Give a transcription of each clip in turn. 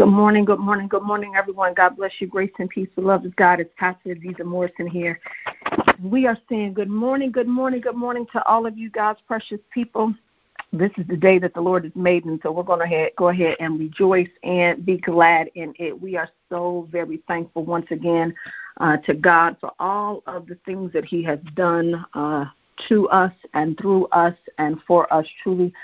Good morning, good morning, good morning, everyone. God bless you. Grace and peace, The love of God. It's Pastor Azizah Morrison here. We are saying good morning, good morning, good morning to all of you, God's precious people. This is the day that the Lord has made, and so we're going to go ahead and rejoice and be glad in it. We are so very thankful once again uh, to God for all of the things that He has done uh, to us and through us and for us. Truly,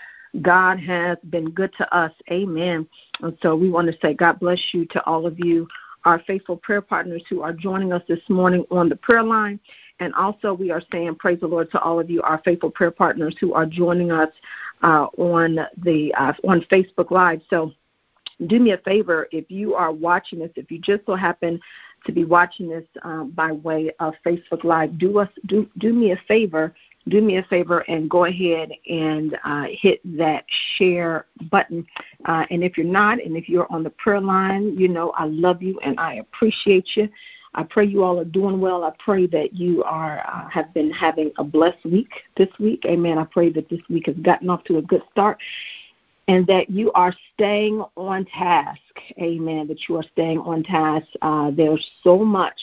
God has been good to us. Amen. And so we want to say, God bless you to all of you, our faithful prayer partners who are joining us this morning on the prayer line. And also, we are saying, praise the Lord to all of you, our faithful prayer partners who are joining us uh, on the uh, on Facebook Live. So, do me a favor if you are watching this, if you just so happen to be watching this um, by way of Facebook Live, do us do do me a favor do me a favor and go ahead and uh, hit that share button. Uh, and if you're not, and if you're on the prayer line, you know I love you and I appreciate you. I pray you all are doing well. I pray that you are uh, have been having a blessed week this week. Amen. I pray that this week has gotten off to a good start and that you are staying on task. Amen. That you are staying on task. Uh, there's so much,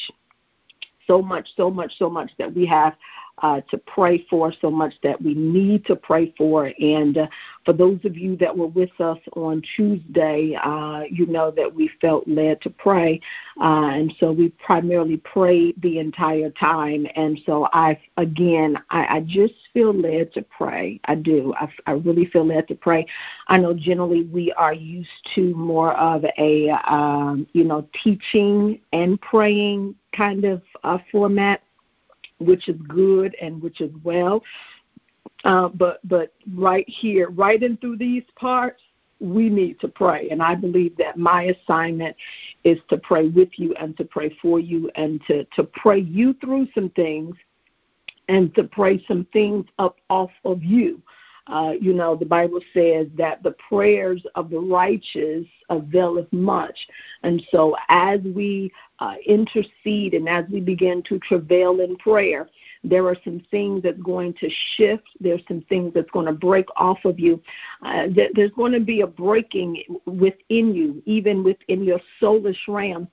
so much, so much, so much that we have uh, to pray for, so much that we need to pray for. And uh, for those of you that were with us on Tuesday, uh, you know that we felt led to pray. Uh, and so we primarily prayed the entire time. And so I, again, I, I just feel led to pray. I do. I, I really feel led to pray. I know generally we are used to more of a, um, you know, teaching and praying kind of uh, format which is good and which is well. Uh, but but right here, right in through these parts, we need to pray. And I believe that my assignment is to pray with you and to pray for you and to, to pray you through some things and to pray some things up off of you. Uh, you know, the Bible says that the prayers of the righteous availeth much. And so, as we uh, intercede and as we begin to travail in prayer, there are some things that's going to shift. There's some things that's going to break off of you. Uh, there's going to be a breaking within you, even within your soulish realm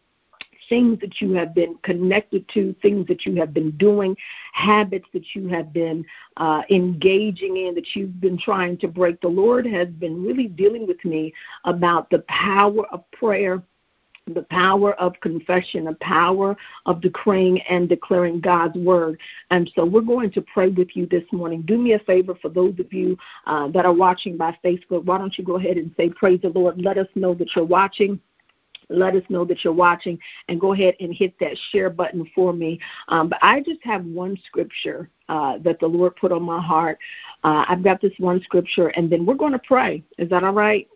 things that you have been connected to, things that you have been doing, habits that you have been uh, engaging in, that you've been trying to break. The Lord has been really dealing with me about the power of prayer the power of confession, the power of decreeing and declaring God's word. And so we're going to pray with you this morning. Do me a favor for those of you uh, that are watching by Facebook. Why don't you go ahead and say, Praise the Lord? Let us know that you're watching let us know that you're watching and go ahead and hit that share button for me. Um, but I just have one scripture uh, that the Lord put on my heart. Uh, I've got this one scripture, and then we're going to pray. Is that all right?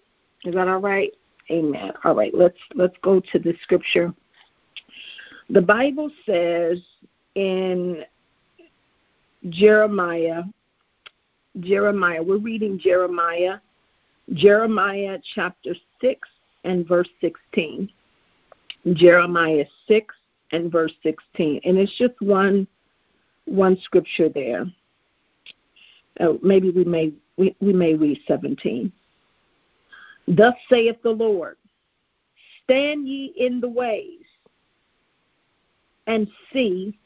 Is that all right? Amen. All right, let's let's go to the scripture. The Bible says in Jeremiah, Jeremiah, we're reading Jeremiah, Jeremiah chapter 6, and verse 16. Jeremiah 6 and verse 16. And it's just one one scripture there. Uh, maybe we may we, we may read 17. Thus saith the Lord, stand ye in the ways and see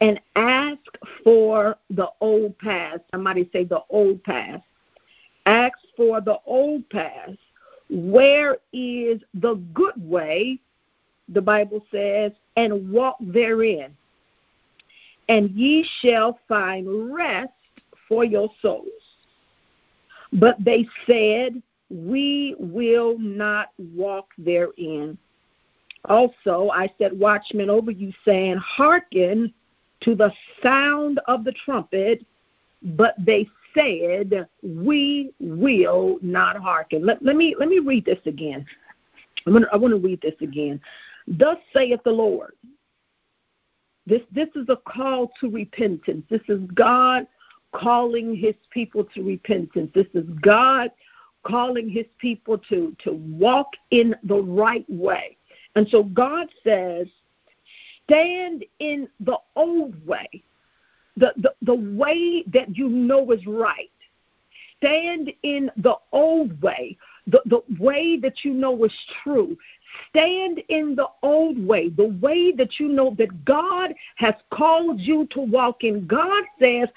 and ask for the old path. Somebody say the old path. Ask for the old path where is the good way, the Bible says, and walk therein, and ye shall find rest for your souls. But they said, We will not walk therein. Also, I set watchmen over you, saying, Hearken to the sound of the trumpet. But they said, We will not hearken. Let, let, me, let me read this again. I'm gonna, I want to read this again. Thus saith the Lord. This, this is a call to repentance. This is God calling his people to repentance. This is God calling his people to, to walk in the right way. And so God says, stand in the old way the, the, the way that you know is right. Stand in the old way, the, the way that you know is true. stand in the old way, the way that you know that God has called you to walk in. God says,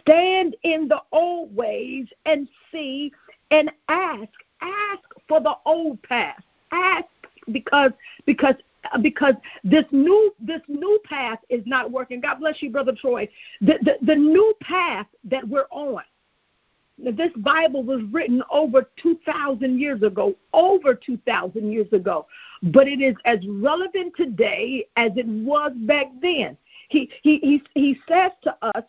stand in the old ways and see and ask. Ask for the old path. Ask because because because this new this new path is not working. God bless you, brother Troy. The the, the new path that we're on. This Bible was written over 2,000 years ago, over 2,000 years ago, but it is as relevant today as it was back then. He, he, he, he says to us,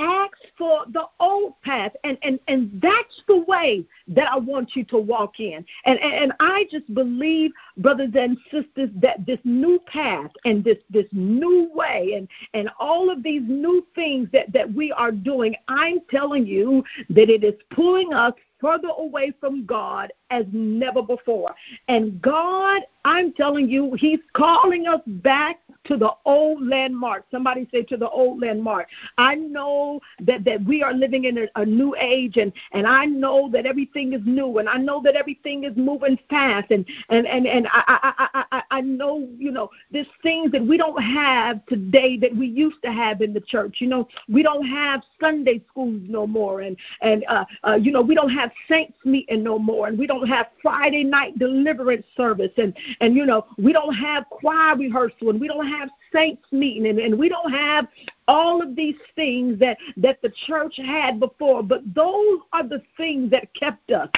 ask for the old path and and and that's the way that i want you to walk in and and, and i just believe brothers and sisters that this new path and this this new way and and all of these new things that that we are doing i'm telling you that it is pulling us further away from God as never before. And God, I'm telling you, He's calling us back to the old landmark. Somebody say to the old landmark. I know that, that we are living in a, a new age and, and I know that everything is new and I know that everything is moving fast and, and, and, and I, I, I, I I know, you know, there's things that we don't have today that we used to have in the church. You know, we don't have Sunday schools no more and, and uh, uh, you know, we don't have saints meeting no more and we don't have Friday night deliverance service and, and you know, we don't have choir rehearsal and we don't have saints meeting and, and we don't have all of these things that that the church had before but those are the things that kept us.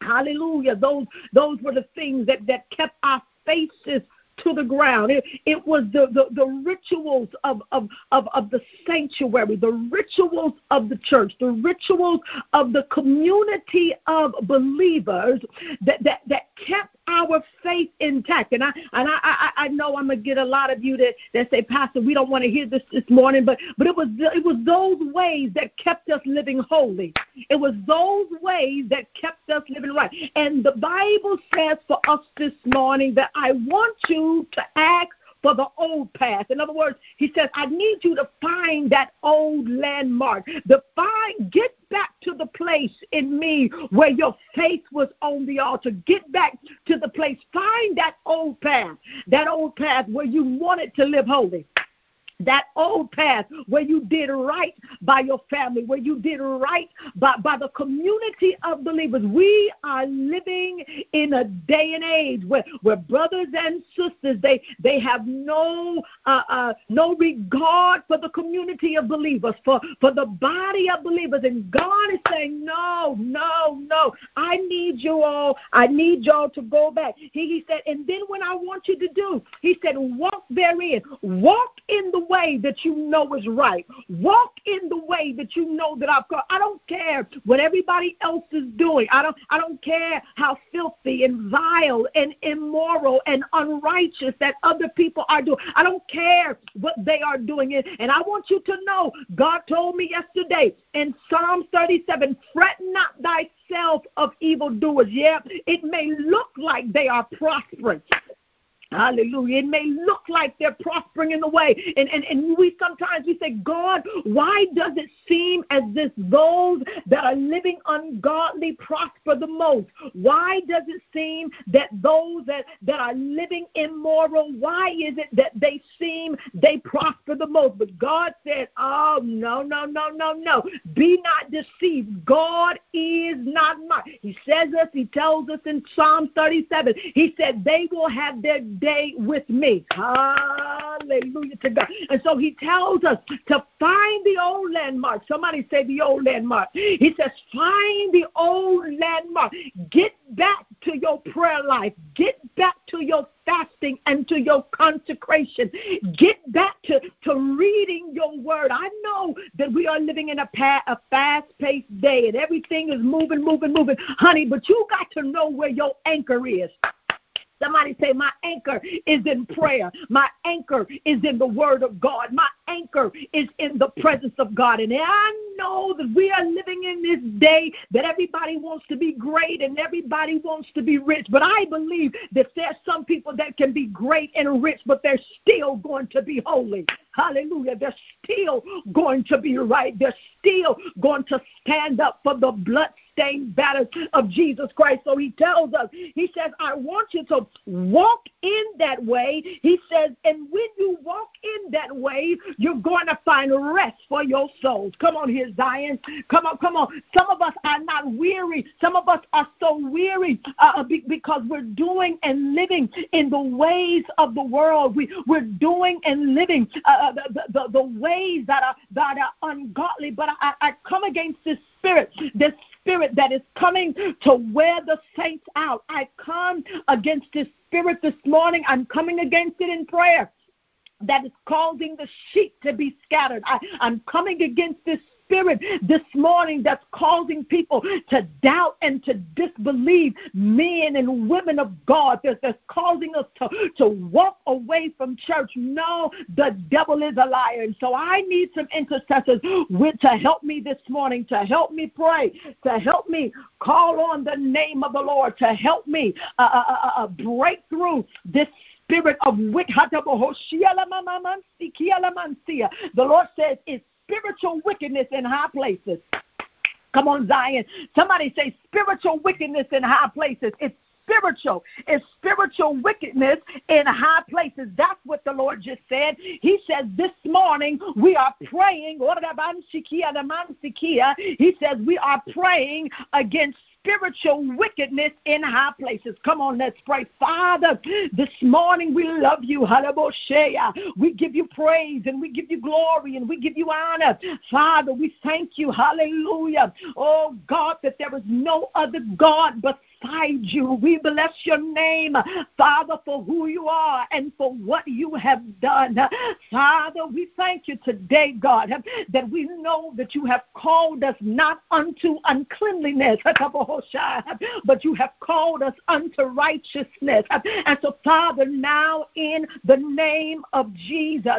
Hallelujah. Those those were the things that that kept our faces to the ground. It, it was the, the, the rituals of, of, of, of the sanctuary, the rituals of the church, the rituals of the community of believers that, that, that kept our faith intact. And I and I, I, I know I'm gonna get a lot of you that, that say, Pastor, we don't want to hear this this morning, but but it was it was those ways that kept us living holy. It was those ways that kept us living right. And the Bible says for us this morning that I want you to ask for the old path. In other words, he says, I need you to find that old landmark. The find, get back to the place in me where your faith was on the altar. Get back to the place. Find that old path, that old path where you wanted to live holy that old path where you did right by your family, where you did right by, by the community of believers. We are living in a day and age where, where brothers and sisters they they have no uh, uh, no regard for the community of believers, for, for the body of believers. And God is saying, No, no, no. I need you all. I need y'all to go back. He, he said, and then when I want you to do, he said, walk therein. Walk in the way that you know is right. Walk in the way that you know that I've got. I don't care what everybody else is doing. I don't I don't care how filthy and vile and immoral and unrighteous that other people are doing. I don't care what they are doing. And I want you to know, God told me yesterday in Psalm 37, fret not thyself of evildoers. Yeah, it may look like they are prospering. Hallelujah. It may look like they're prospering in the way. And, and, and we sometimes we say, God, why does it seem as if those that are living ungodly prosper the most? Why does it seem that those that, that are living immoral, why is it that they seem they prosper the most? But God said, Oh, no, no, no, no, no. Be not deceived. God is not mocked. He says us, he tells us in Psalm 37, he said, They will have their day with me. Hallelujah to God. And so he tells us to find the old landmark. Somebody say the old landmark. He says, find the old landmark. Get back to your prayer life. Get back to your fasting and to your consecration. Get back to, to reading your word. I know that we are living in a, pa- a fast paced day and everything is moving, moving, moving. Honey, but you got to know where your anchor is. Somebody say, My anchor is in prayer. My anchor is in the word of God. My anchor is in the presence of God. And I know that we are living in this day that everybody wants to be great and everybody wants to be rich. But I believe that there's some people that can be great and rich, but they're still going to be holy. Hallelujah. They're still going to be right. They're still going to stand up for the blood stained banner of Jesus Christ. So he tells us, he says, I want you to walk in that way. He says, and when you walk in that way, you're going to find rest for your souls. Come on here, Zion. Come on, come on. Some of us are not weary. Some of us are so weary uh, because we're doing and living in the ways of the world. We, we're doing and living uh, the, the, the ways that are, that are ungodly. But I, I come against this spirit, this spirit that is coming to wear the saints out. I come against this spirit this morning. I'm coming against it in prayer that is causing the sheep to be scattered. I, am coming against this spirit this morning that's causing people to doubt and to disbelieve men and women of God that's, that's causing us to, to walk away from church. No, the devil is a liar. And so I need some intercessors with, to help me this morning, to help me pray, to help me call on the name of the Lord, to help me uh, uh, uh, uh break through this spirit of wicked. The Lord says it's spiritual wickedness in high places. Come on, Zion. Somebody say spiritual wickedness in high places. It's spiritual. It's spiritual wickedness in high places. That's what the Lord just said. He says this morning we are praying. He says we are praying against spiritual wickedness in high places. Come on, let's pray. Father, this morning we love you. We give you praise and we give you glory and we give you honor. Father, we thank you. Hallelujah. Oh God, that there is no other God but you. We bless your name, Father, for who you are and for what you have done. Father, we thank you today, God, that we know that you have called us not unto uncleanliness, but you have called us unto righteousness. And so, Father, now in the name of Jesus,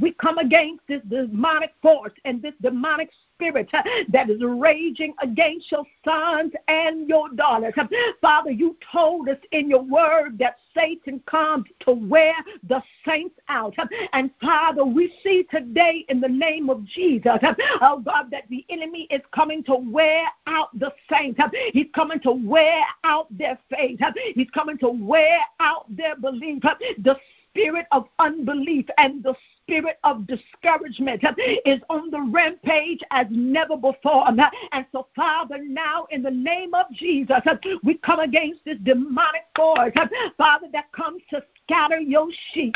we come against this demonic force and this demonic spirit that is raging against your sons and your daughters. Father, you told us in your word that Satan comes to wear the saints out. And Father, we see today in the name of Jesus, oh God, that the enemy is coming to wear out the saints. He's coming to wear out their faith. He's coming to wear out their belief. The spirit of unbelief and the spirit of discouragement uh, is on the rampage as never before. Uh, and so, Father, now in the name of Jesus, uh, we come against this demonic force, Father, that comes to scatter your sheep.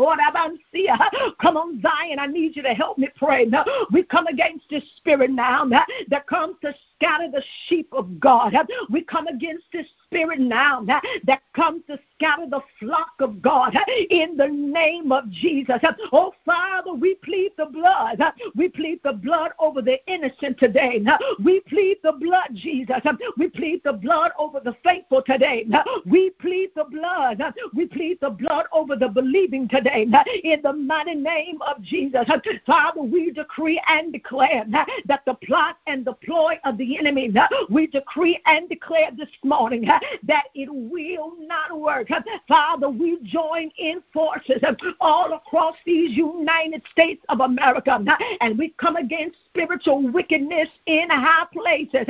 Oh, come on, Zion. I need you to help me pray. We come against this spirit now that comes to scatter the sheep of God. We come against this spirit now that comes to scatter the flock of God in the name of Jesus. Oh, Father, we plead the blood. We plead the blood over the innocent today. We plead the blood, Jesus. We plead the blood over the faithful today. We plead the blood. We plead the blood over the believing today in the mighty name of Jesus. Father, we decree and declare that the plot and the ploy of the enemy. We decree and declare this morning that it will not work. Father, we join in forces all across these United States of America and we come against spiritual wickedness in high places.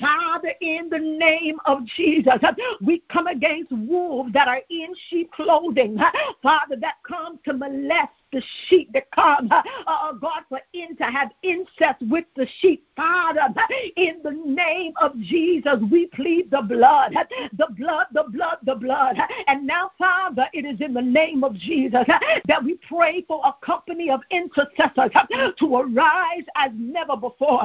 Father, in the name of Jesus, we come against wolves that are in sheep clothing. Father, that come to molest the sheep that come, uh, God, for in to have incest with the sheep. Father, in the name of Jesus, we plead the blood, the blood, the blood, the blood. And now, Father, it is in the name of Jesus that we pray for a company of intercessors to arise as never before.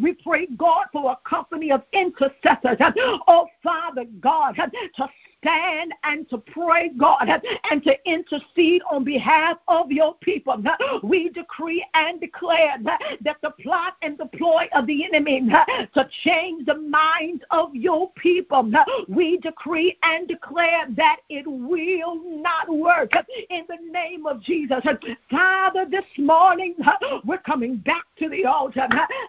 We pray, God, for a company of intercessors. Oh, Father God, to stand and to pray, God, and to intercede on behalf of your people. We decree and declare that the plot and the ploy of the enemy to change the minds of your people, we decree and declare that it will not work in the name of Jesus. Father, this morning we're coming back to the altar.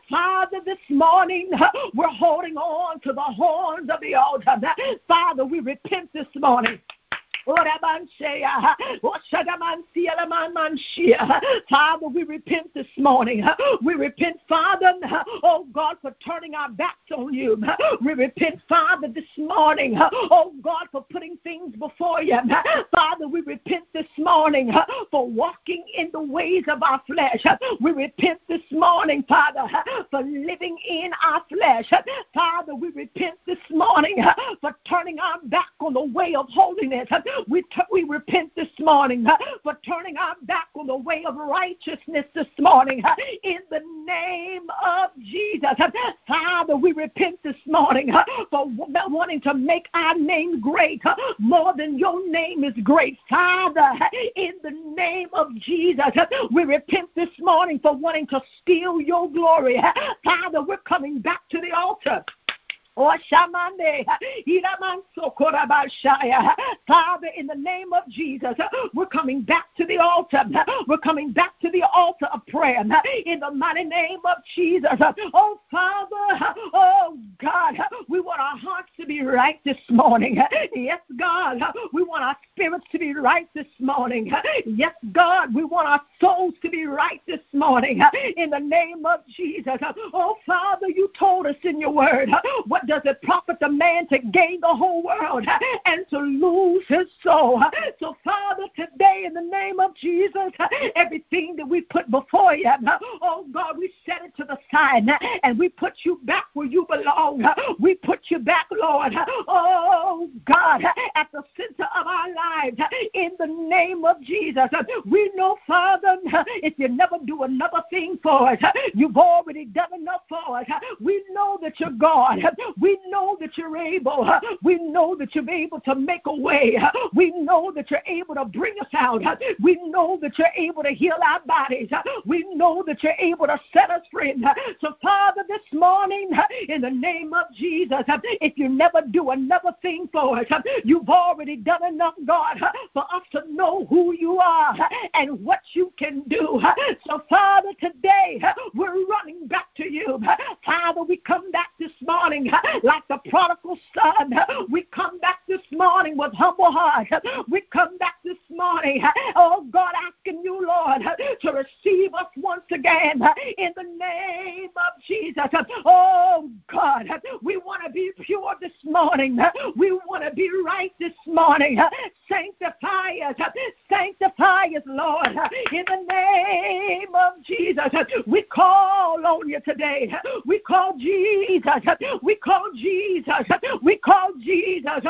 Father, this morning we're holding on to the horns of the altar. Father, we repent this morning. Father, we repent this morning. We repent, Father, oh God, for turning our backs on you. We repent, Father, this morning, oh God, for putting things before you. Father, we repent this morning for walking in the ways of our flesh. We repent this morning, Father, for living in our flesh. Father, we repent this morning for turning our back on the way of holiness. We, t- we repent this morning uh, for turning our back on the way of righteousness this morning uh, in the name of Jesus. Father, we repent this morning uh, for wanting to make our name great more than your name is great. Father, in the name of Jesus, we repent this morning for wanting to steal your glory. Father, we're coming back to the altar. Father, in the name of Jesus, we're coming back to the altar. We're coming back to the altar of prayer in the mighty name of Jesus. Oh, Father, oh, God, we want our hearts to be right this morning. Yes, God, we want our spirits to be right this morning. Yes, God, we want our souls to be right this morning in the name of Jesus. Oh, Father, you told us in your word what does it profit the man to gain the whole world and to lose his soul? So, Father, today in the name of Jesus, everything that we put before you, oh God, we set it to the side and we put you back where you belong. We put you back, Lord, oh God, at the center of our lives in the name of Jesus. We know, Father, if you never do another thing for us, you've already done enough for us. We know that you're God. We know that you're able. We know that you're able to make a way. We know that you're able to bring us out. We know that you're able to heal our bodies. We know that you're able to set us free. So, Father, this morning, in the name of Jesus, if you never do another thing for us, you've already done enough, God, for us to know who you are and what you can do. So, Father, today we're running back to you. Father, we come back morning like the prodigal son. We come back this morning with humble heart. We come back this morning, oh God, asking you, Lord, to receive again in the name of Jesus. Oh God, we want to be pure this morning. We want to be right this morning. Sanctify us, sanctify us, Lord, in the name of Jesus. We call on you today. We call Jesus. We call Jesus. We call Jesus.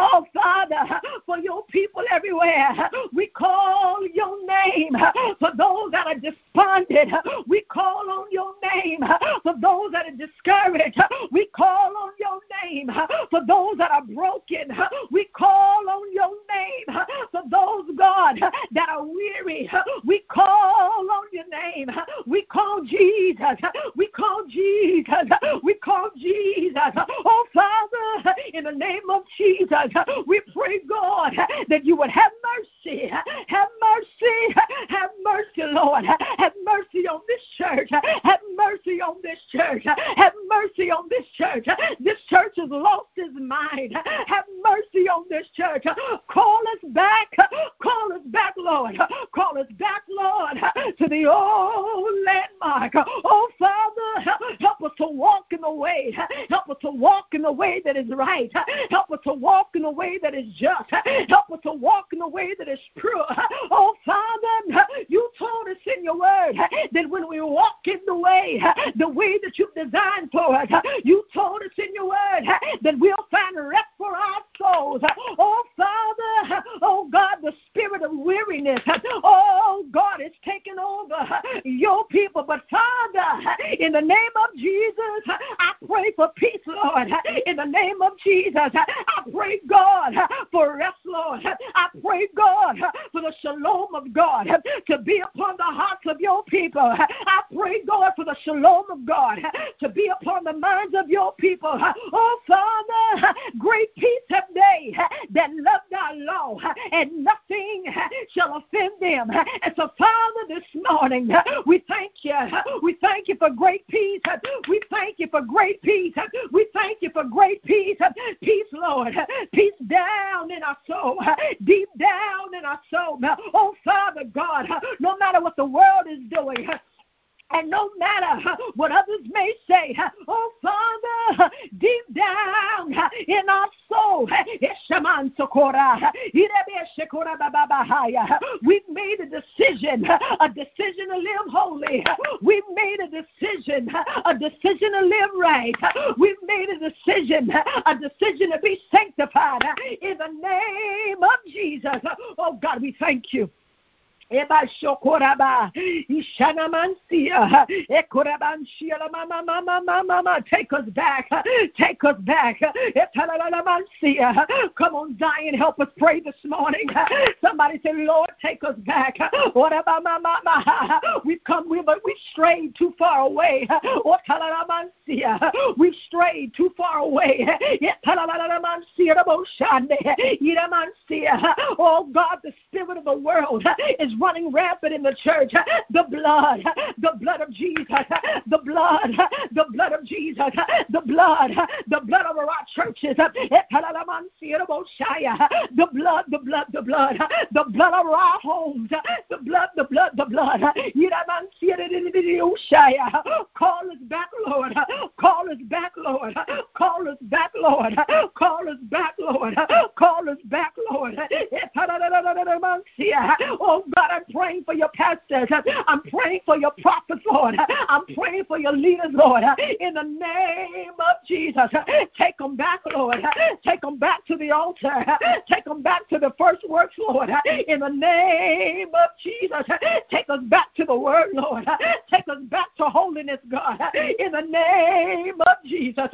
Oh, Father, for your people everywhere, we call your name. For those that are despondent, we call on your name. For those that are discouraged, we call on your name. For those that are broken, we call on your name. For those, God, that are weary, we call on your name. We call Jesus. We call Jesus. We call Jesus. Oh, Father, in the name of Jesus, we pray, God, that you would have mercy. Have mercy. Have mercy, Lord. Have mercy on this church. Have mercy on this church. Have mercy on this church. This church has lost its mind. Have mercy on this church. Call us back. Call us back, Lord. Call us back, Lord, to the old landmark. Oh, Father, help us to walk in the way. Help us to walk in the way that is right. Help us to walk in the way that is just. Help us to walk in the way that is pure. Oh, Father, you told us in your word that when we walk in the way, the way that you've designed for us, you told us in your word that we'll find rest for our souls. Oh, Father, oh God, the spirit of weariness, oh God, is taking over your people. But Father, in the name of Jesus, I pray for peace, Lord. In the name of Jesus, I pray, God for rest, Lord. I pray, God, for the shalom of God to be upon the hearts of your people. I pray, God, for the shalom of God to be upon the minds of your people. Oh, Father, great peace have they that love thy law, and nothing shall offend them. And so, Father, this morning, we thank you. We thank you for great peace. We thank you for great peace. We thank you for great peace. Peace, Lord. Peace down in our soul, deep down in our soul. Oh, Father God, no matter what the world is doing, and no matter what others may say, oh Father, deep down in our soul, we've made a decision, a decision to live holy. We've made a decision, a decision to live right. We've made a decision, a decision to be sanctified in the name of Jesus. Oh God, we thank you. Eba shokoraba, ishanamansia, ekorabanshia, mama, mama, mama, mama, take us back, take us back, etalalamansia. Come on, Zion, help us pray this morning. Somebody say, Lord, take us back. We've come, but we we strayed too far away. We've strayed too far away. Oh God, the spirit of the world is running rampant in the church. The blood, the blood of Jesus, the blood, the blood of Jesus, the blood, the blood over our churches. The blood, the blood, the blood, the blood over our homes. The blood, the blood, the blood. Call us back, Lord. Call us back, Lord. Call us back, Lord. Call us back, Lord. Call us back, Lord. Oh God, I'm praying for your pastors. I'm praying for your prophets, Lord. I'm praying for your leaders, Lord. In the name of Jesus, take them back, Lord. Take them back to the altar. Take them back to the first works, Lord. In the name of Jesus, take us back to the word, Lord. Take us back to holiness, God. In the name of Jesus.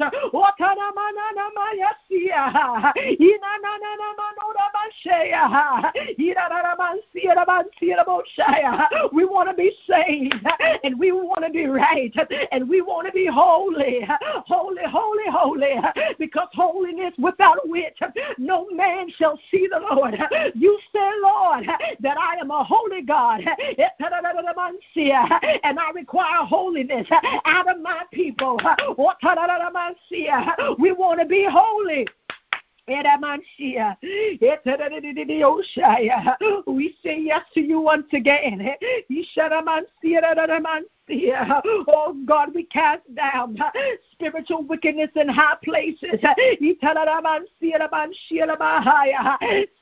We want to be saved and we want to be right and we want to be holy, holy, holy, holy, because holiness without which no man shall see the Lord. You say, Lord, that I am a holy God and I require holiness out of my people. We want to be holy. We say yes to you once again. Oh God, we cast down spiritual wickedness in high places.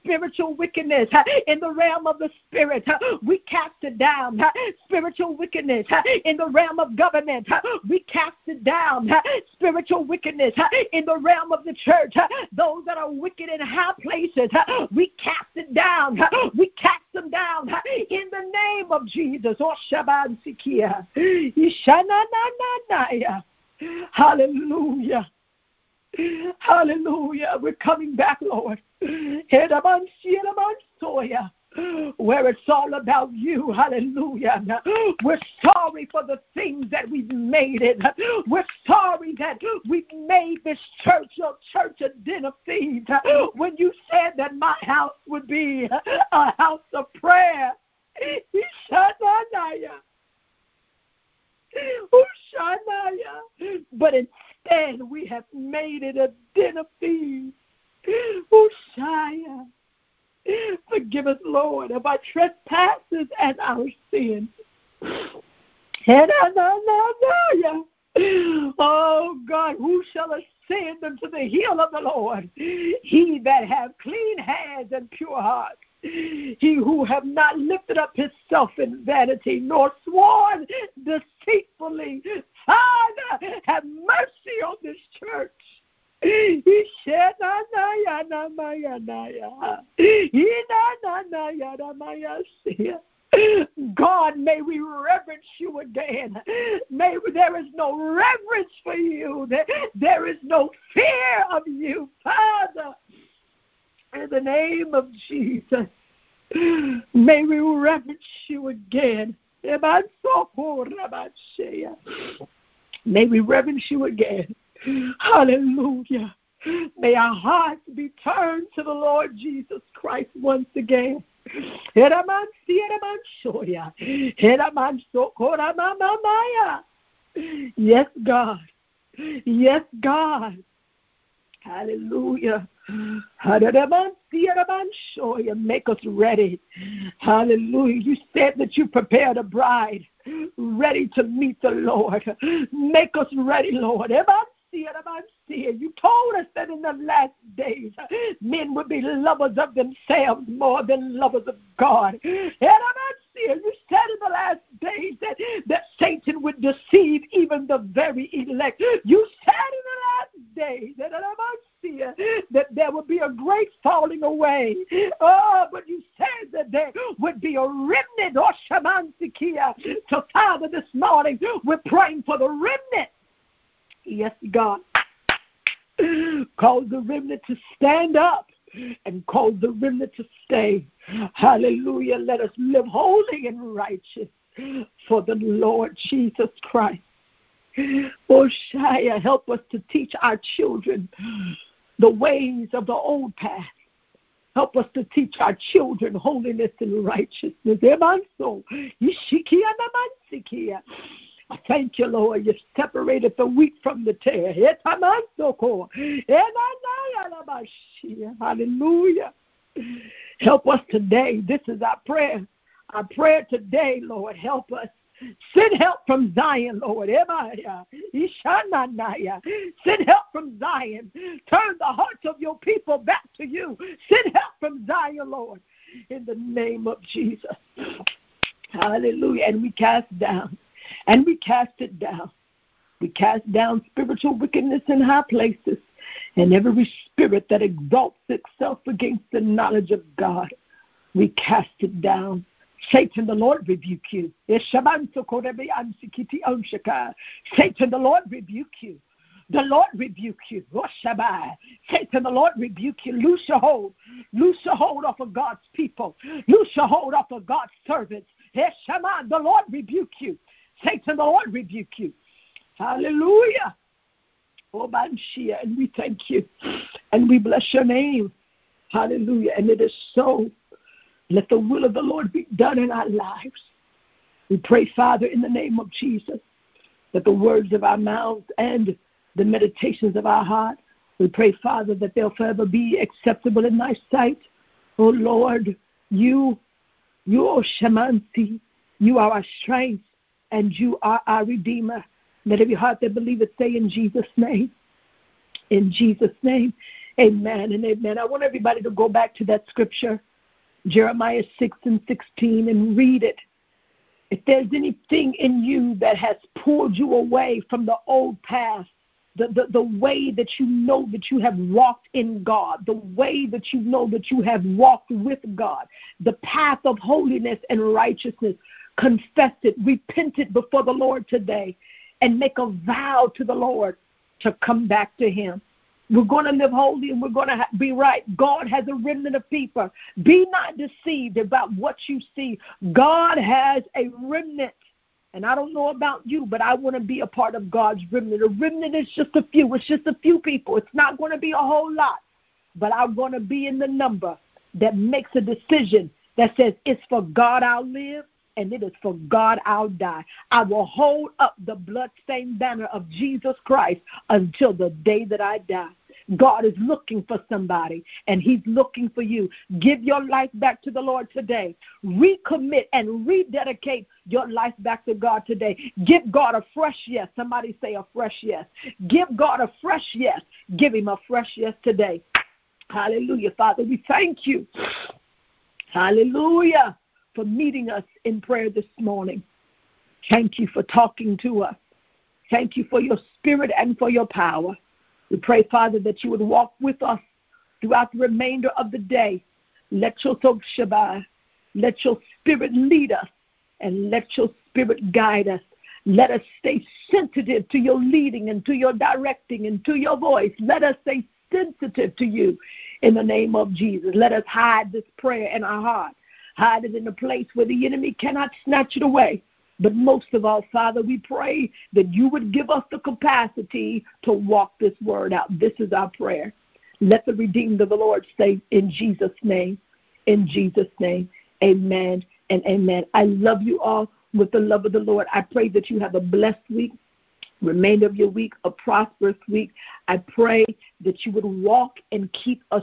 Spiritual wickedness in the realm of the spirit. We cast it down. Spiritual wickedness in the realm of government. We cast it down. Spiritual wickedness in the realm of the church. Those that are wicked in high places. We cast it down. We cast them down in the name of Jesus. Oh. Hallelujah. Hallelujah. We're coming back, Lord. Where it's all about you. Hallelujah. We're sorry for the things that we've made it. We're sorry that we've made this church your church a den of thieves. When you said that my house would be a house of prayer. But instead, we have made it a den of thieves. Forgive us, Lord, of our trespasses and our sins. Oh God, who shall ascend unto the hill of the Lord? He that have clean hands and pure heart he who have not lifted up himself in vanity, nor sworn deceitfully. Father, have mercy on this church. God, may we reverence you again. May there is no reverence for you. There, there is no fear of you, Father. In the name of Jesus, may we reverence you again. May we reverence you again. Hallelujah. May our hearts be turned to the Lord Jesus Christ once again. Yes, God. Yes, God. Hallelujah. Make us ready. Hallelujah. You said that you prepared a bride ready to meet the Lord. Make us ready, Lord. You told us that in the last days, men would be lovers of themselves more than lovers of God. You said in the last days that, that Satan would deceive even the very elect. You said in the last days that that there would be a great falling away. Oh, but you said that there would be a remnant, or oh, Shamansikia. So, Father, this morning we're praying for the remnant. Yes, God. Cause the remnant to stand up and cause the remnant to stay. Hallelujah. Let us live holy and righteous for the Lord Jesus Christ. Oh, help us to teach our children the ways of the old path. Help us to teach our children holiness and righteousness. I thank you, Lord. You separated the wheat from the tare. Hallelujah. Help us today. This is our prayer. Our prayer today, Lord. Help us. Send help from Zion, Lord. Send help from Zion. Turn the hearts of your people back to you. Send help from Zion, Lord. In the name of Jesus. Hallelujah. And we cast down and we cast it down. We cast down spiritual wickedness in high places and every spirit that exalts itself against the knowledge of God. We cast it down. Satan, the Lord rebuke you. Satan, the Lord rebuke you. The Lord rebuke you. Satan, the Lord rebuke you. Loose your hold. Loose your hold off of God's people. Loose your hold off of God's servants. The Lord rebuke you. Satan, the Lord rebuke you. Hallelujah. Oh, Banshia, and we thank you. And we bless your name. Hallelujah. And it is so. Let the will of the Lord be done in our lives. We pray, Father, in the name of Jesus, that the words of our mouths and the meditations of our heart, we pray, Father, that they'll forever be acceptable in thy sight. Oh Lord, you, you, O Shamanti, you are our strength and you are our Redeemer. Let every heart that believeth say in Jesus' name. In Jesus' name. Amen and amen. I want everybody to go back to that scripture, Jeremiah 6 and 16, and read it. If there's anything in you that has pulled you away from the old path, the, the, the way that you know that you have walked in God, the way that you know that you have walked with God, the path of holiness and righteousness, confess it, repent it before the Lord today, and make a vow to the Lord to come back to Him. We're going to live holy and we're going to be right. God has a remnant of people. Be not deceived about what you see. God has a remnant. And I don't know about you, but I want to be a part of God's remnant. A remnant is just a few. It's just a few people. It's not going to be a whole lot. But I'm going to be in the number that makes a decision that says, it's for God I'll live and it is for God I'll die. I will hold up the bloodstained banner of Jesus Christ until the day that I die. God is looking for somebody, and He's looking for you. Give your life back to the Lord today. Recommit and rededicate your life back to God today. Give God a fresh yes. Somebody say a fresh yes. Give God a fresh yes. Give Him a fresh yes today. Hallelujah, Father. We thank you. Hallelujah for meeting us in prayer this morning. Thank you for talking to us. Thank you for your spirit and for your power. We pray, Father, that you would walk with us throughout the remainder of the day. Let your Shabbat, let your spirit lead us, and let your spirit guide us. Let us stay sensitive to your leading and to your directing and to your voice. Let us stay sensitive to you in the name of Jesus. Let us hide this prayer in our heart, hide it in a place where the enemy cannot snatch it away. But most of all, Father, we pray that you would give us the capacity to walk this word out. This is our prayer. Let the redeemed of the Lord say, in Jesus' name, in Jesus' name, amen and amen. I love you all with the love of the Lord. I pray that you have a blessed week, remainder of your week, a prosperous week. I pray that you would walk and keep a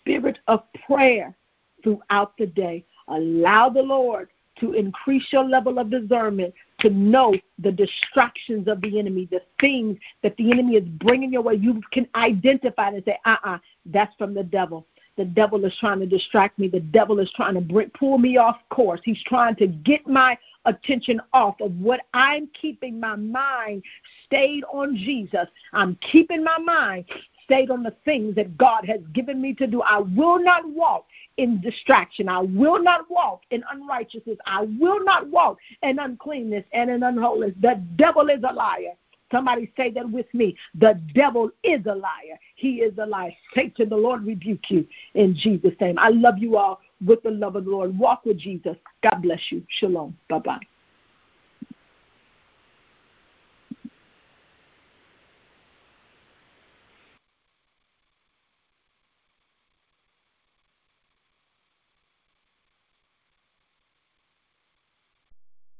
spirit of prayer throughout the day. Allow the Lord to increase your level of discernment to know the distractions of the enemy, the things that the enemy is bringing your way. You can identify and say, uh uh-uh, uh, that's from the devil. The devil is trying to distract me. The devil is trying to bring, pull me off course. He's trying to get my attention off of what I'm keeping my mind stayed on Jesus. I'm keeping my mind on the things that God has given me to do. I will not walk in distraction. I will not walk in unrighteousness. I will not walk in uncleanness and in unholiness. The devil is a liar. Somebody say that with me. The devil is a liar. He is a liar. Satan, the Lord rebuke you in Jesus' name. I love you all with the love of the Lord. Walk with Jesus. God bless you. Shalom. Bye bye.